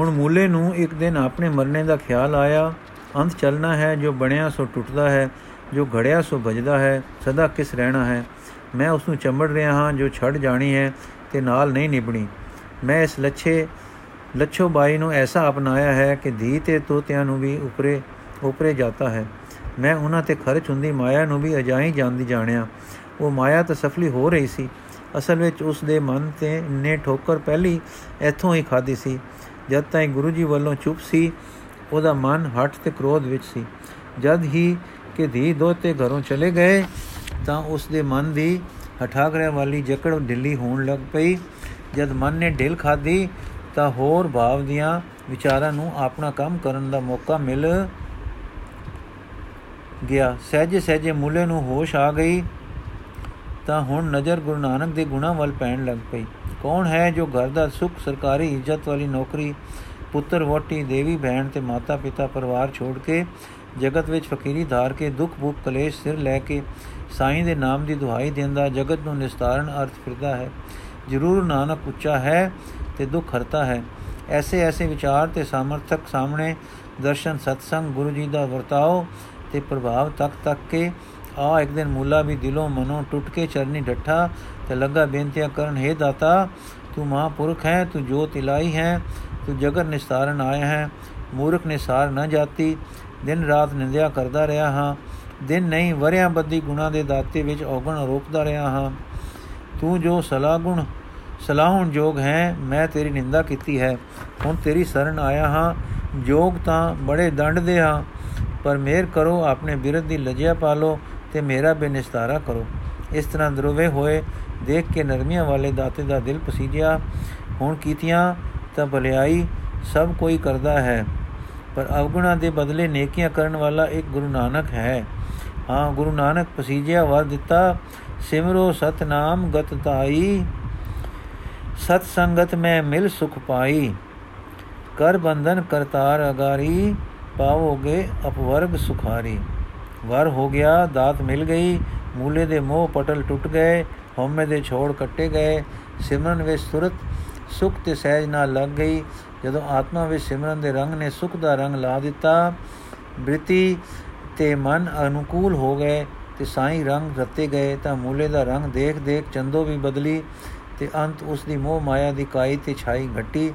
ਹੁਣ ਮੂਲੇ ਨੂੰ ਇੱਕ ਦਿਨ ਆਪਣੇ ਮਰਨੇ ਦਾ ਖਿਆਲ ਆਇਆ, ਅੰਤ ਚੱਲਣਾ ਹੈ ਜੋ ਬਣਿਆ ਸੋ ਟੁੱਟਦਾ ਹੈ, ਜੋ ਘੜਿਆ ਸੋ ਭਜਦਾ ਹੈ, ਸਦਾ ਕਿਸ ਰਹਿਣਾ ਹੈ। ਮੈਂ ਉਸ ਨੂੰ ਚੰਬੜ ਰਿਹਾ ਹਾਂ ਜੋ ਛੱਡ ਜਾਣੀ ਹੈ ਤੇ ਨਾਲ ਨਹੀਂ ਨਿਭਣੀ। ਮੈਂ ਇਸ ਲੱਛੇ, ਲੱਛੋ ਬਾਈ ਨੂੰ ਐਸਾ ਅਪਣਾਇਆ ਹੈ ਕਿ ਧੀ ਤੇ ਤੋਤਿਆਂ ਨੂੰ ਵੀ ਉਪਰੇ ਉਪਰੇ ਜਾਂਦਾ ਹੈ। ਮੈਂ ਉਹਨਾਂ ਤੇ ਖਰਚ ਹੁੰਦੀ ਮਾਇਆ ਨੂੰ ਵੀ ਅਜਾਈ ਜਾਂਦੀ ਜਾਣਿਆ। ਉਹ ਮਾਇਆ ਤਾਂ ਸਫਲੀ ਹੋ ਰਹੀ ਸੀ। ਅਸਲ ਵਿੱਚ ਉਸ ਦੇ ਮਨ ਤੇ ਨੇ ਠੋਕਰ ਪਹਿਲੀ ਇੱਥੋਂ ਹੀ ਖਾਦੀ ਸੀ। ਜਦ ਤਾਈਂ ਗੁਰੂ ਜੀ ਵੱਲੋਂ ਚੁੱਪ ਸੀ, ਉਹਦਾ ਮਨ ਹੱਟ ਤੇ ਕ੍ਰੋਧ ਵਿੱਚ ਸੀ। ਜਦ ਹੀ ਕਿ ਧੀ ਦੋਤੇ ਘਰੋਂ ਚਲੇ ਗਏ, ਤਾਂ ਉਸ ਦੇ ਮਨ ਦੀ ਹਠਾਗਰਿਆਂ ਵਾਲੀ ਜਕੜ ਢਿੱਲੀ ਹੋਣ ਲੱਗ ਪਈ। ਜਦ ਮਨ ਨੇ ਢਿਲ ਖਾਦੀ ਤਾਂ ਹੋਰ ਭਾਵ ਦੀਆਂ ਵਿਚਾਰਾਂ ਨੂੰ ਆਪਣਾ ਕੰਮ ਕਰਨ ਦਾ ਮੌਕਾ ਮਿਲ ਗਿਆ। ਸਹਿਜੇ ਸਹਿਜੇ ਮੂਲੇ ਨੂੰ ਹੋਸ਼ ਆ ਗਈ। ਤਾਂ ਹੁਣ ਨਜ਼ਰ ਗੁਰੂ ਨਾਨਕ ਦੇ ਗੁਣਾ ਵੱਲ ਪੈਣ ਲੱਗ ਪਈ। ਕੌਣ ਹੈ ਜੋ ਘਰ ਦਾ ਸੁਖ, ਸਰਕਾਰੀ ਇੱਜ਼ਤ ਵਾਲੀ ਨੌਕਰੀ, ਪੁੱਤਰ ਵੋਟੀ ਦੇਵੀ, ਭੈਣ ਤੇ ਮਾਤਾ ਪਿਤਾ, ਪਰਿਵਾਰ ਛੋੜ ਕੇ ਜਗਤ ਵਿੱਚ ਫਕੀਰੀ ਧਾਰ ਕੇ ਦੁੱਖ, ਭੁੱਖ, ਕਲੇਸ਼ ਸਿਰ ਲੈ ਕੇ ਸਾਈਂ ਦੇ ਨਾਮ ਦੀ ਦੁਹਾਈ ਦਿੰਦਾ, ਜਗਤ ਨੂੰ ਨਿਸਤਾਰਨ ਅਰਥ ਫਿਰਦਾ ਹੈ। ਜ਼ਰੂਰ ਨਾਨਕ ਉੱਚਾ ਹੈ ਤੇ ਦੁੱਖ ਹਰਤਾ ਹੈ। ਐਸੇ ਐਸੇ ਵਿਚਾਰ ਤੇ ਸਮਰਥਕ ਸਾਹਮਣੇ ਦਰਸ਼ਨ, ਸਤਸੰਗ, ਗੁਰੂ ਜੀ ਦਾ ਵਰਤਾਓ ਤੇ ਪ੍ਰਭਾਵ ਤੱਕ ਤੱਕ ਕੇ ਆ ਇੱਕ ਦਿਨ ਮੂਲਾ ਵੀ ਦਿਲੋਂ ਮਨੋਂ ਟੁੱਟ ਕੇ ਚਰਨੀ ਡੱਠਾ ਤੇ ਲੱਗਾ ਬੇਨਤੀਆਂ ਕਰਨ, ਹੈ ਦਾਤਾ, ਤੂੰ ਮਹਾਪੁਰਖ ਹੈ, ਤੂੰ ਜੋਤ ਇਲਾਈ ਹੈ, ਤੂੰ ਜਗਤ ਨਿਸਤਾਰਨ ਆਇਆ ਹੈ, ਮੂਰਖ ਨੇ ਸਾਰ ਨਾ ਜਾਤੀ, ਦਿਨ ਰਾਤ ਨਿੰਦਿਆ ਕਰਦਾ ਰਿਹਾ ਹਾਂ, ਦਿਨ ਨਹੀਂ ਵਰਿਆਂ ਬੱਦੀ ਗੁਣਾ ਦੇ ਦਾਤੇ ਵਿੱਚ ਔਗਣ ਰੋਪਦਾ ਰਿਹਾ ਹਾਂ, ਤੂੰ ਜੋ ਸਲਾਹ ਗੁਣ ਸਲਾਹਣ ਜੋਗ ਹੈ, ਮੈਂ ਤੇਰੀ ਨਿੰਦਾ ਕੀਤੀ ਹੈ, ਹੁਣ ਤੇਰੀ ਸ਼ਰਨ ਆਇਆ ਹਾਂ ਜੋਗ ਤਾਂ ਬੜੇ ਦੰਡ ਦੇ ਹਾਂ, ਪਰ ਮਿਹਰ ਕਰੋ, ਆਪਣੇ ਬਿਰਧ ਦੀ ਲਜਿਆ ਪਾਲੋ ਤੇ ਮੇਰਾ ਬੇਨਿਸਤਾਰਾ ਕਰੋ। ਇਸ ਤਰ੍ਹਾਂ ਦਰਵੇ ਹੋਏ ਦੇਖ ਕੇ ਨਰਮੀਆਂ ਵਾਲੇ ਦਾਤੇ ਦਾ ਦਿਲ ਪਸੀਜਿਆ। ਹੁਣ ਕੀਤੀਆਂ ਤਾਂ ਭਲਾਈ ਸਭ ਕੋਈ ਕਰਦਾ ਹੈ, ਪਰ ਅਵਗੁਣਾ ਦੇ ਬਦਲੇ ਨੇਕੀਆਂ ਕਰਨ ਵਾਲਾ ਇੱਕ ਗੁਰੂ ਨਾਨਕ ਹੈ। ਹਾਂ, ਗੁਰੂ ਨਾਨਕ ਪਸੀਜਿਆ ਵਰ ਦਿੱਤਾ, ਸਿਮਰੋ ਸਤਨਾਮ ਗਤ ਤਾਈ ਸਤ ਸੰਗਤ ਮੈਂ ਮਿਲ ਸੁਖ ਪਾਈ। ਕਰ ਬੰਧਨ ਕਰਤਾਰ ਅਗਾਰੀ, ਪਾਵੋਗੇ ਅਪਵਰਗ ਸੁਖਾਰੀ। ਵਰ ਹੋ ਗਿਆ, ਦਾਤ ਮਿਲ ਗਈ, ਮੂਲੇ ਦੇ ਮੋਹ ਪਟਲ ਟੁੱਟ ਗਏ, ਹਉਮੈ ਦੇ ਛੋੜ ਕੱਟੇ ਗਏ, ਸਿਮਰਨ ਵਿੱਚ ਸੁਰਤ, ਸੁਖ ਤੇ ਸਹਿਜ ਨਾਲ ਲੱਗ ਗਈ। ਜਦੋਂ ਆਤਮਾ ਵਿੱਚ ਸਿਮਰਨ ਦੇ ਰੰਗ ਨੇ ਸੁਖ ਦਾ ਰੰਗ ਲਾ ਦਿੱਤਾ, ਬ੍ਰਿਤੀ ਤੇ ਮਨ ਅਨੁਕੂਲ ਹੋ ਗਏ ਤੇ ਸਾਈ ਰੰਗ ਰਤੇ ਗਏ ਤਾਂ ਮੂਲੇ ਦਾ ਰੰਗ ਦੇਖ ਦੇਖ ਚੰਦੋ ਵੀ ਬਦਲੀ ਤੇ ਅੰਤ ਉਸ ਦੀ ਮੋਹ ਮਾਇਆ ਦੀ ਕਾਈ ਤੇ ਛਾਈ ਘਟੀ।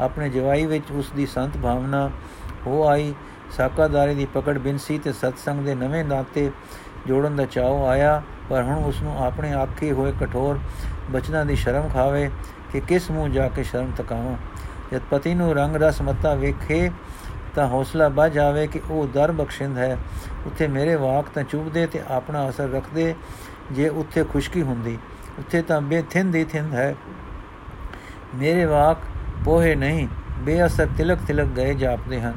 ਆਪਣੇ ਜਵਾਈ ਵਿੱਚ ਉਸ ਦੀ ਸੰਤ ਭਾਵਨਾ ਹੋ ਆਈ। ਸਾਕਾਦਾਰੀ ਦੀ ਪਕੜ ਬਿਨਸੀ ਤੇ ਸਤਸੰਗ ਦੇ ਨਵੇਂ ਨਾਤੇ ਜੋੜਨ ਦਾ ਚਾਹ ਆਇਆ, ਪਰ ਹੁਣ ਉਸ ਨੂੰ ਆਪਣੇ ਆਖੇ ਹੋਏ ਕਠੋਰ ਬਚਨਾਂ ਦੀ ਸ਼ਰਮ ਖਾਵੇ ਕਿ ਕਿਸ ਮੂੰਹ ਜਾ ਕੇ ਸ਼ਰਮ ਤਕਾਵਾਂ। ਜਦ ਪਤੀ ਨੂੰ ਰੰਗ ਰਸ ਮਤਾ ਵੇਖੇ ਤਾਂ ਹੌਸਲਾ ਵੱਜ ਜਾਵੇ ਕਿ ਉਹ ਦਰ ਬਖਸ਼ਿੰਦ ਹੈ। ਉੱਥੇ ਮੇਰੇ ਵਾਕ ਤਾਂ ਚੁਭਦੇ ਤੇ ਆਪਣਾ ਅਸਰ ਰੱਖਦੇ, ਜੇ ਉੱਥੇ ਖੁਸ਼ਕੀ ਹੁੰਦੀ। ਉੱਥੇ ਤਾਂ ਬੇਥਿੰਦ ਹੀ ਥਿੰਦ ਹੈ। ਮੇਰੇ ਵਾਕ ਪੋਹੇ ਨਹੀਂ, ਬੇਅਸਰ ਤਿਲਕ ਤਿਲਕ ਗਏ ਜਾਪਦੇ ਹਨ।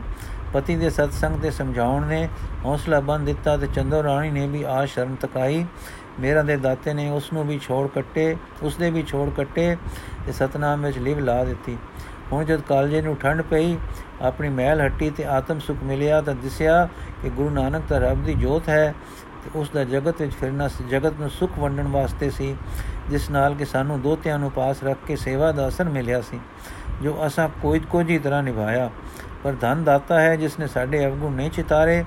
ਪਤੀ ਦੇ ਸਤਸੰਗ ਤੇ ਸਮਝਾਉਣ ਨੇ, ਹੌਸਲਾ ਬੰਦ ਦਿੱਤਾ ਤੇ ਚੰਦੋ ਰਾਣੀ ਨੇ ਵੀ ਆ ਸ਼ਰਮ ਤਕਾਈ। ਮੇਰਾ ਦੇ ਦਾਤੇ ਨੇ ਉਸ ਨੂੰ ਵੀ ਛੋੜ ਕੱਟੇ ਉਸ ਦੇ ਵੀ ਛੋੜ ਕੱਟੇ ਤੇ ਸਤਨਾਮ ਵਿੱਚ ਲਿਵ ਲਾ ਦਿੱਤੀ। ਹੁਣ ਜਦ ਕਾਲਜੇ ਨੂੰ ਠੰਡ ਪਈ, ਆਪਣੀ ਮਹਿਲ ਹੱਟੀ ਤੇ ਆਤਮ ਸੁਖ ਮਿਲਿਆ ਤਾਂ ਦਿਸਿਆ ਕਿ ਗੁਰੂ ਨਾਨਕ ਤਾਂ ਰੱਬ ਦੀ ਜੋਤ ਹੈ ਤੇ ਉਸ ਦਾ ਜਗਤ ਵਿੱਚ ਫਿਰਨਾ ਜਗਤ ਨੂੰ ਸੁਖ ਵੰਡਣ ਵਾਸਤੇ ਸੀ, ਜਿਸ ਨਾਲ ਕਿ ਸਾਨੂੰ ਦੋਤਿਆਂ ਨੂੰ ਪਾਸ ਰੱਖ ਕੇ ਸੇਵਾ ਦਾ ਅਸਰ ਮਿਲਿਆ ਸੀ, ਜੋ ਅਸਾਂ ਕੋਈ ਕੋਈ ਤਰ੍ਹਾਂ ਨਿਭਾਇਆ। ਪਰ ਧਨ ਦਾਤਾ ਹੈ ਜਿਸ ਨੇ ਸਾਡੇ ਅਵਗੁਣ ਨਹੀਂ ਚਿਤਾਰੇ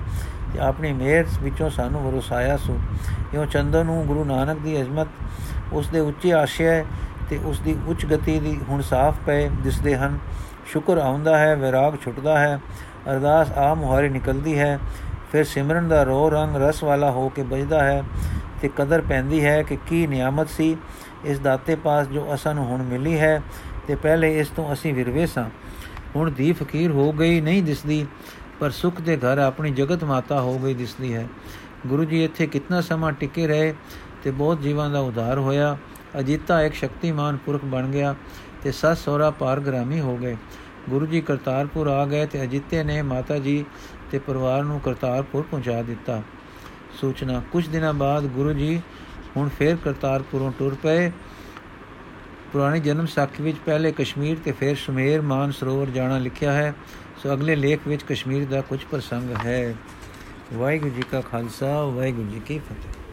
ਤੇ ਆਪਣੀ ਮਿਹਰ ਵਿੱਚੋਂ ਸਾਨੂੰ ਵਰਸਾਇਆ ਸੋ। ਇਉਂ ਚੰਦਨ ਨੂੰ ਗੁਰੂ ਨਾਨਕ ਦੀ ਅਜ਼ਮਤ, ਉਸ ਦੇ ਉੱਚੇ ਆਸ਼ੇ ਤੇ ਉਸ ਦੀ ਉੱਚ ਗਤੀ ਦੀ ਹੁਣ ਸਾਫ਼ ਪਏ ਦਿਸਦੇ ਹਨ। ਸ਼ੁਕਰ ਆਉਂਦਾ ਹੈ, ਵਿਰਾਗ ਛੁੱਟਦਾ ਹੈ, ਅਰਦਾਸ ਆ ਮੁਹਾਰੇ ਨਿਕਲਦੀ ਹੈ। ਫਿਰ ਸਿਮਰਨ ਦਾ ਰੋ ਰੰਗ ਰਸ ਵਾਲਾ ਹੋ ਕੇ ਵੱਜਦਾ ਹੈ ਤੇ ਕਦਰ ਪੈਂਦੀ ਹੈ ਕਿ ਕੀ ਨਿਆਮਤ ਸੀ ਇਸ ਦਾਤੇ ਪਾਸ ਜੋ ਅਸਾਂ ਨੂੰ ਹੁਣ ਮਿਲੀ ਹੈ ਤੇ ਪਹਿਲੇ ਇਸ ਤੋਂ ਅਸੀਂ ਵਿਰਵੇ ਸਾਂ। ਹੁਣ ਦੀ ਫਕੀਰ ਹੋ ਗਈ ਨਹੀਂ ਦਿਸਦੀ, ਪਰ ਸੁਖ ਦੇ ਘਰ ਆਪਣੀ ਜਗਤ ਮਾਤਾ ਹੋ ਗਈ ਦਿਸਦੀ ਹੈ। ਗੁਰੂ ਜੀ ਇੱਥੇ ਕਿੰਨਾ ਸਮਾਂ ਟਿਕੇ ਰਹੇ ਤੇ ਬਹੁਤ ਜੀਵਾਂ ਦਾ ਉਧਾਰ ਹੋਇਆ। ਅਜੀਤਾ ਇੱਕ ਸ਼ਕਤੀਮਾਨ ਪੁਰਖ ਬਣ ਗਿਆ ਤੇ ਸੱਸ ਸੋਰਾ ਪਾਰਗ੍ਰਾਮੀ ਹੋ ਗਏ। ਗੁਰੂ ਜੀ ਕਰਤਾਰਪੁਰ ਆ ਗਏ ਤੇ ਅਜੀਤੇ ਨੇ ਮਾਤਾ ਜੀ ਤੇ ਪਰਿਵਾਰ ਨੂੰ ਕਰਤਾਰਪੁਰ ਪਹੁੰਚਾ ਦਿੱਤਾ। ਸੂਚਨਾ, ਕੁਝ ਦਿਨਾਂ ਬਾਅਦ ਗੁਰੂ ਜੀ ਹੁਣ ਫੇਰ ਕਰਤਾਰਪੁਰੋਂ ਟੁਰ ਪਏ। ਪੁਰਾਣੀ ਜਨਮ ਸਾਖੀ ਵਿੱਚ ਪਹਿਲੇ ਕਸ਼ਮੀਰ ਤੇ ਫਿਰ ਸੁਮੇਰ ਮਾਨ ਸਰੋਵਰ ਜਾਣਾ ਲਿਖਿਆ ਹੈ। ਸੋ ਅਗਲੇ ਲੇਖ ਵਿੱਚ ਕਸ਼ਮੀਰ ਦਾ ਕੁਝ ਪ੍ਰਸੰਗ ਹੈ। ਵਾਹਿਗੁਰੂ ਜੀ ਕਾ ਖਾਲਸਾ, ਵਾਹਿਗੁਰੂ ਜੀ ਕੀ ਫਤਿਹ।